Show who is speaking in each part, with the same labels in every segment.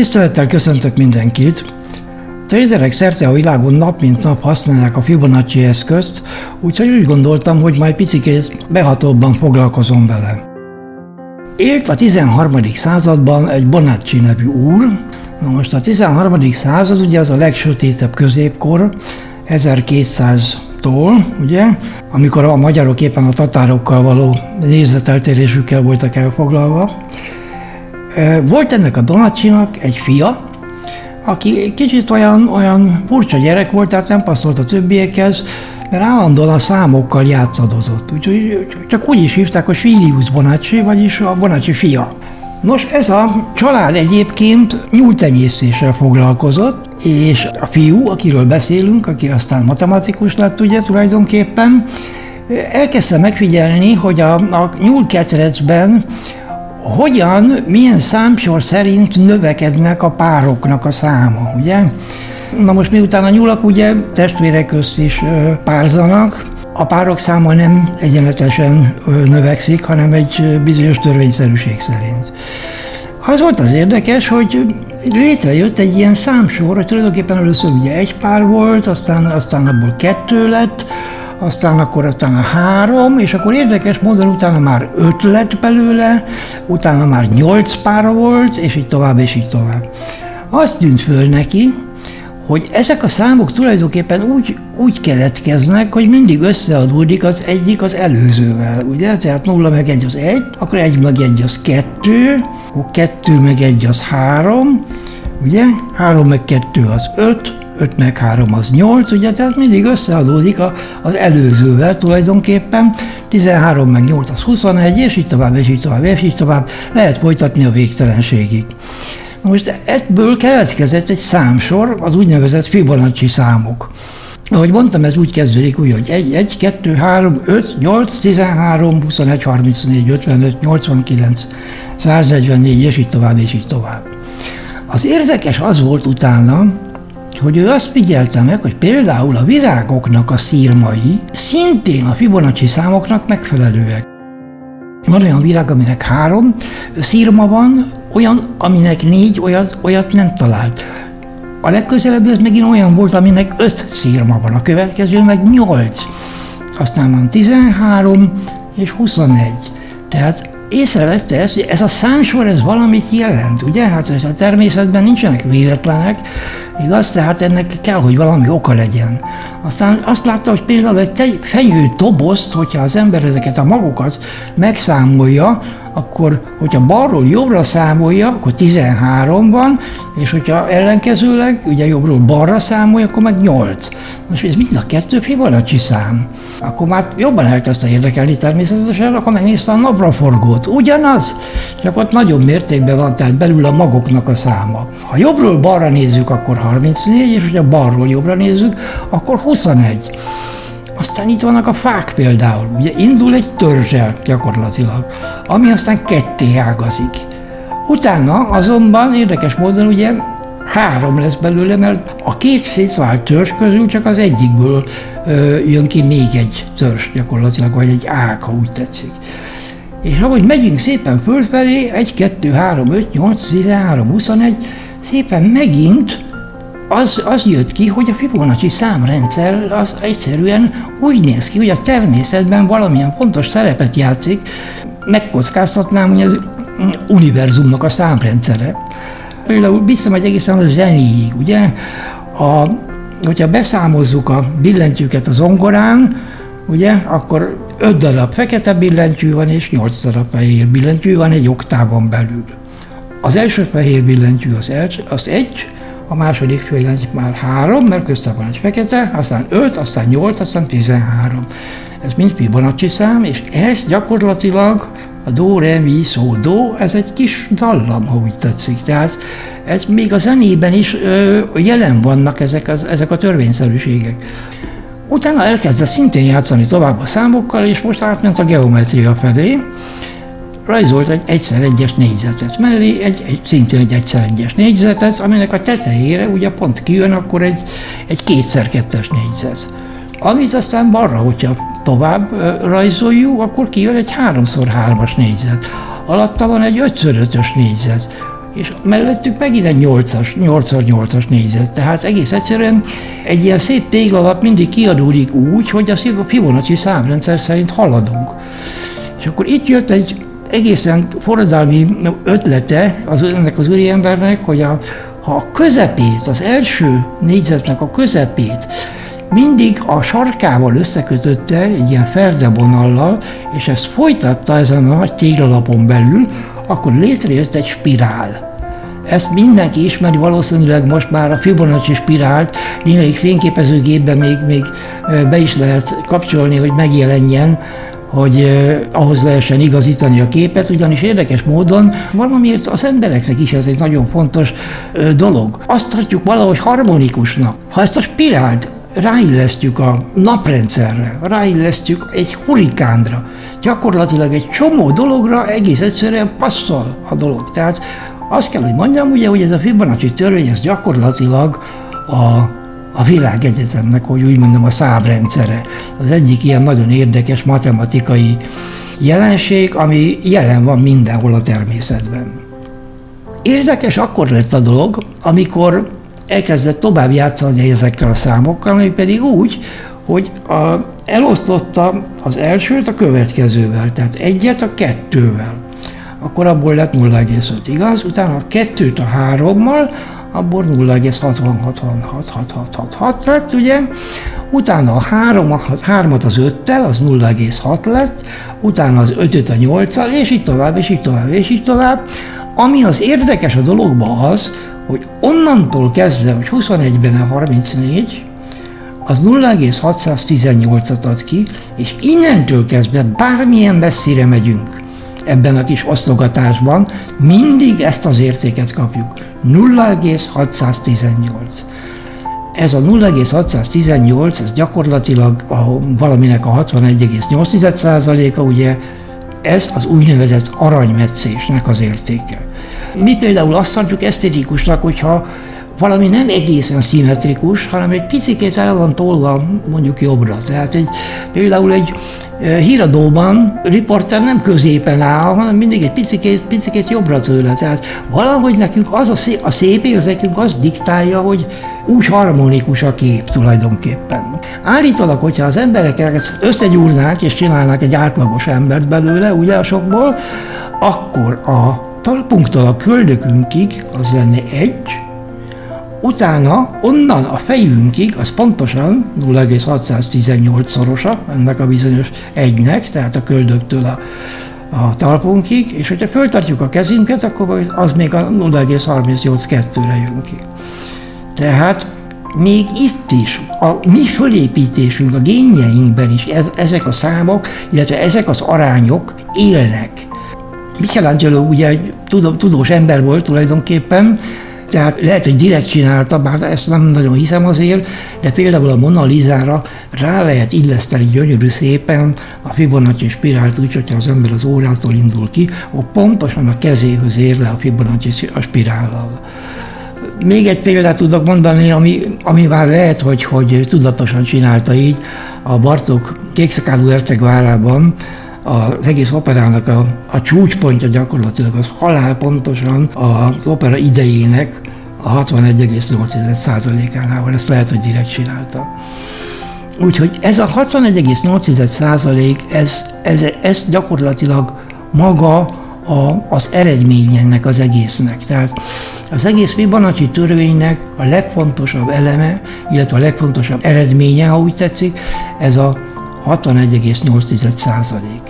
Speaker 1: Tisztelettel köszöntök mindenkit! Trézerek szerte a világon nap mint nap használják a Fibonacci eszközt, úgyhogy úgy gondoltam, hogy majd picikét behatóbban foglalkozom vele. Élt a 13. században egy Bonacci nevű úr, Na most a 13. század ugye az a legsötétebb középkor, 1200-tól, ugye, amikor a magyarok éppen a tatárokkal való nézeteltérésükkel voltak elfoglalva. Volt ennek a Donacsinak egy fia, aki kicsit olyan, olyan furcsa gyerek volt, tehát nem passzolt a többiekhez, mert állandóan a számokkal játszadozott. Úgyhogy csak úgy is hívták, hogy Filius Bonacci, vagyis a Bonacci fia. Nos, ez a család egyébként nyúltenyésztéssel foglalkozott, és a fiú, akiről beszélünk, aki aztán matematikus lett ugye tulajdonképpen, elkezdte megfigyelni, hogy a, a nyúlketrecben hogyan, milyen számsor szerint növekednek a pároknak a száma, ugye? Na most miután a nyulak ugye testvérek közt is párzanak, a párok száma nem egyenletesen növekszik, hanem egy bizonyos törvényszerűség szerint. Az volt az érdekes, hogy létrejött egy ilyen számsor, hogy tulajdonképpen először ugye egy pár volt, aztán, aztán abból kettő lett, aztán akkor aztán a három, és akkor érdekes módon utána már öt lett belőle, utána már nyolc pár volt, és így tovább, és így tovább. Azt tűnt föl neki, hogy ezek a számok tulajdonképpen úgy, úgy keletkeznek, hogy mindig összeadódik az egyik az előzővel, ugye? Tehát 0 meg 1 az 1, akkor 1 meg 1 az 2, akkor 2 meg 1 az 3, ugye? 3 meg 2 az 5, 5 meg 3 az 8, ugye? Tehát mindig összeadódik a, az előzővel tulajdonképpen, 13 meg 8 az 21, és így tovább, és így tovább, és így tovább. Lehet folytatni a végtelenségig. Most ebből keletkezett egy számsor, az úgynevezett Fibonacci számok. Ahogy mondtam, ez úgy kezdődik, úgy, hogy 1, 1, 2, 3, 5, 8, 13, 21, 34, 55, 89, 144, és így tovább, és így tovább. Az érdekes az volt utána, hogy ő azt figyelte meg, hogy például a virágoknak a szírmai szintén a Fibonacci számoknak megfelelőek. Van olyan virág, aminek három szírma van, olyan, aminek négy, olyat, olyat nem talált. A legközelebb ez megint olyan volt, aminek öt szírma van, a következő meg nyolc. Aztán van 13 és 21. Tehát észrevette ezt, hogy ez a számsor, ez valamit jelent, ugye? Hát a természetben nincsenek véletlenek, igaz? Tehát ennek kell, hogy valami oka legyen. Aztán azt látta, hogy például egy fenyő tobozt, hogyha az ember ezeket a magokat megszámolja, akkor, hogyha balról jobbra számolja, akkor 13 van, és hogyha ellenkezőleg, ugye jobbról balra számolja, akkor meg 8. Most ez mind a kettő Fibonacci szám. Akkor már jobban elkezdte érdekelni természetesen, akkor megnézte a napraforgót. Ugyanaz, csak ott nagyobb mértékben van, tehát belül a magoknak a száma. Ha jobbról balra nézzük, akkor 34, és hogyha balról jobbra nézzük, akkor 21. Aztán itt vannak a fák például. Ugye indul egy törzsel gyakorlatilag, ami aztán ketté ágazik. Utána azonban érdekes módon ugye három lesz belőle, mert a két szétvált törzs közül csak az egyikből ö, jön ki még egy törzs gyakorlatilag, vagy egy ág, ha úgy tetszik. És ahogy megyünk szépen fölfelé, 1, 2, 3, 5, 8, 13, 21, szépen megint az, az jött ki, hogy a Fibonacci számrendszer az egyszerűen úgy néz ki, hogy a természetben valamilyen fontos szerepet játszik, megkockáztatnám, hogy az univerzumnak a számrendszere. Például visszamegy egészen a zenéig, ugye? A, hogyha beszámozzuk a billentyűket az ongorán, ugye, akkor öt darab fekete billentyű van, és nyolc darab fehér billentyű van egy oktávon belül. Az első fehér billentyű az, el, az egy, a második főlenc már három, mert köztem van egy fekete, aztán öt, aztán nyolc, aztán tizenhárom. Ez mind Fibonacci szám, és ez gyakorlatilag a do, re, mi, szó, do, ez egy kis dallam, ha úgy tetszik. Tehát ez még a zenében is ö, jelen vannak ezek, az, ezek a törvényszerűségek. Utána elkezdett szintén játszani tovább a számokkal, és most átment a geometria felé, rajzolt egy egyszer egyes négyzetet mellé, egy, egy, szintén egy egyszer egyes négyzetet, aminek a tetejére ugye pont kijön akkor egy, egy kétszer kettes négyzet. Amit aztán balra, hogyha tovább rajzoljuk, akkor kijön egy háromszor hármas négyzet. Alatta van egy ötször ötös négyzet. és mellettük megint egy 8-as, 8x8-as négyzet. Tehát egész egyszerűen egy ilyen szép téglalap mindig kiadódik úgy, hogy a Fibonacci számrendszer szerint haladunk. És akkor itt jött egy egészen forradalmi ötlete az, ennek az úriembernek, hogy a, ha a közepét, az első négyzetnek a közepét mindig a sarkával összekötötte egy ilyen ferdebonallal, és ezt folytatta ezen a nagy téglalapon belül, akkor létrejött egy spirál. Ezt mindenki ismeri, valószínűleg most már a Fibonacci spirált némelyik fényképezőgépben még, még be is lehet kapcsolni, hogy megjelenjen, hogy ahhoz lehessen igazítani a képet, ugyanis érdekes módon valamiért az embereknek is ez egy nagyon fontos dolog. Azt tartjuk valahogy harmonikusnak. Ha ezt a spirált ráillesztjük a naprendszerre, ráillesztjük egy hurikánra, gyakorlatilag egy csomó dologra egész egyszerűen passzol a dolog. Tehát azt kell, hogy mondjam, ugye, hogy ez a Fibonacci törvény, ez gyakorlatilag a a világegyetemnek, hogy úgy mondom, a számrendszere. Az egyik ilyen nagyon érdekes matematikai jelenség, ami jelen van mindenhol a természetben. Érdekes akkor lett a dolog, amikor elkezdett tovább játszani ezekkel a számokkal, ami pedig úgy, hogy a, elosztotta az elsőt a következővel, tehát egyet a kettővel. Akkor abból lett 0,5, igaz? Utána a kettőt a hárommal, abból 0,66666 lett, ugye? Utána a 3, a 3-at az 5-tel, az 0,6 lett, utána az 5-öt a 8-al, és így tovább, és így tovább, és így tovább. Ami az érdekes a dologban az, hogy onnantól kezdve, hogy 21-ben a 34, az 0,618-at ad ki, és innentől kezdve bármilyen messzire megyünk ebben a kis osztogatásban, mindig ezt az értéket kapjuk. 0,618. Ez a 0,618, ez gyakorlatilag a, valaminek a 61,8%-a, ugye ez az úgynevezett aranymetszésnek az értéke. Mi például azt tartjuk esztétikusnak, hogyha valami nem egészen szimmetrikus, hanem egy picikét el van tolva mondjuk jobbra. Tehát egy, például egy híradóban riporter nem középen áll, hanem mindig egy picikét, picikét jobbra tőle. Tehát valahogy nekünk az a szép, a szép érzekünk az diktálja, hogy úgy harmonikus a kép tulajdonképpen. Állítólag, hogyha az embereket összegyúrnák és csinálnák egy átlagos embert belőle, ugye a sokból, akkor a talpunktól a köldökünkig az lenne egy, Utána onnan a fejünkig, az pontosan 0,618 szorosa ennek a bizonyos egynek, tehát a köldöktől a, a talpunkig, és hogyha föltartjuk a kezünket, akkor az még a 0,38-2-re jön ki. Tehát még itt is, a mi fölépítésünk, a génjeinkben is ez, ezek a számok, illetve ezek az arányok élnek. Michelangelo ugye egy tudós ember volt tulajdonképpen, tehát lehet, hogy direkt csinálta, bár ezt nem nagyon hiszem azért, de például a Mona Lisára rá lehet illeszteni gyönyörű szépen a Fibonacci spirált úgy, hogyha az ember az órától indul ki, akkor pontosan a kezéhöz ér le a Fibonacci a spirállal. Még egy példát tudok mondani, ami, ami már lehet, hogy, hogy tudatosan csinálta így, a Bartók Kékszakálú Ercegvárában az egész operának a, a csúcspontja gyakorlatilag az halál pontosan az opera idejének a 61,8%-ánál, ezt lehet, hogy direkt csinálta. Úgyhogy ez a 61,8% ez, ez, ez gyakorlatilag maga a, az eredmény ennek az egésznek. Tehát az egész Fibonacci törvénynek a legfontosabb eleme, illetve a legfontosabb eredménye, ha úgy tetszik, ez a 61,8 százalék.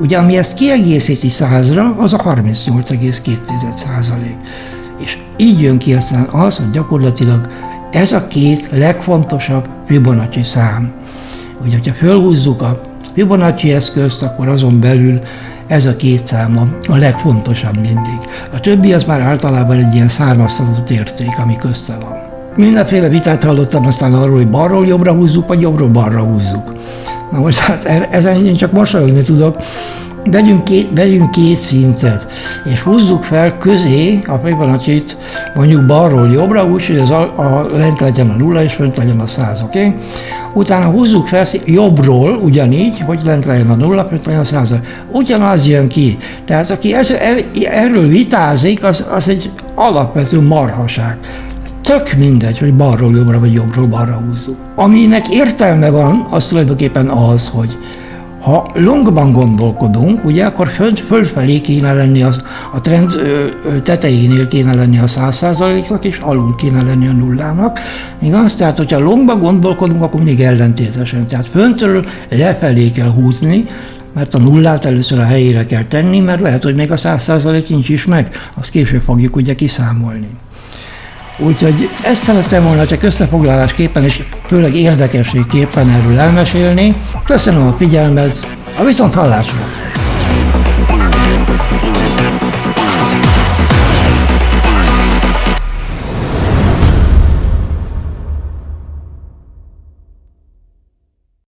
Speaker 1: Ugye, ami ezt kiegészíti százra, az a 38,2 százalék. És így jön ki aztán az, hogy gyakorlatilag ez a két legfontosabb Fibonacci szám. Ugye, hogyha fölhúzzuk a Fibonacci eszközt, akkor azon belül ez a két szám a legfontosabb mindig. A többi az már általában egy ilyen származtatott érték, ami közte van. Mindenféle vitát hallottam aztán arról, hogy balról jobbra húzzuk, vagy jobbról balra húzzuk. Na most hát er, ezen én csak mosolyogni tudok. Vegyünk két, vegyünk két szintet, és húzzuk fel közé a Fibonacci-t mondjuk balról jobbra, úgyhogy az a, a, lent legyen a nulla, és fönt legyen a száz, oké? Okay? Utána húzzuk fel jobbról ugyanígy, hogy lent legyen a nulla, fönt legyen a száz. Ugyanaz jön ki. Tehát aki ez, er, erről vitázik, az, az egy alapvető marhaság. Tök mindegy, hogy balról jobbra vagy jobbról balra húzzuk. Aminek értelme van, az tulajdonképpen az, hogy ha longban gondolkodunk, ugye, akkor föl, fölfelé kéne lenni, az, a trend ö, tetejénél kéne lenni a 100%-nak, és alul kéne lenni a nullának. Igaz? Tehát, hogyha longban gondolkodunk, akkor mindig ellentétesen. Tehát föntről lefelé kell húzni, mert a nullát először a helyére kell tenni, mert lehet, hogy még a 100% nincs is meg, azt később fogjuk ugye kiszámolni. Úgyhogy ezt szerettem volna csak összefoglalásképpen és főleg érdekességképpen erről elmesélni. Köszönöm a figyelmet, a viszont hallásra!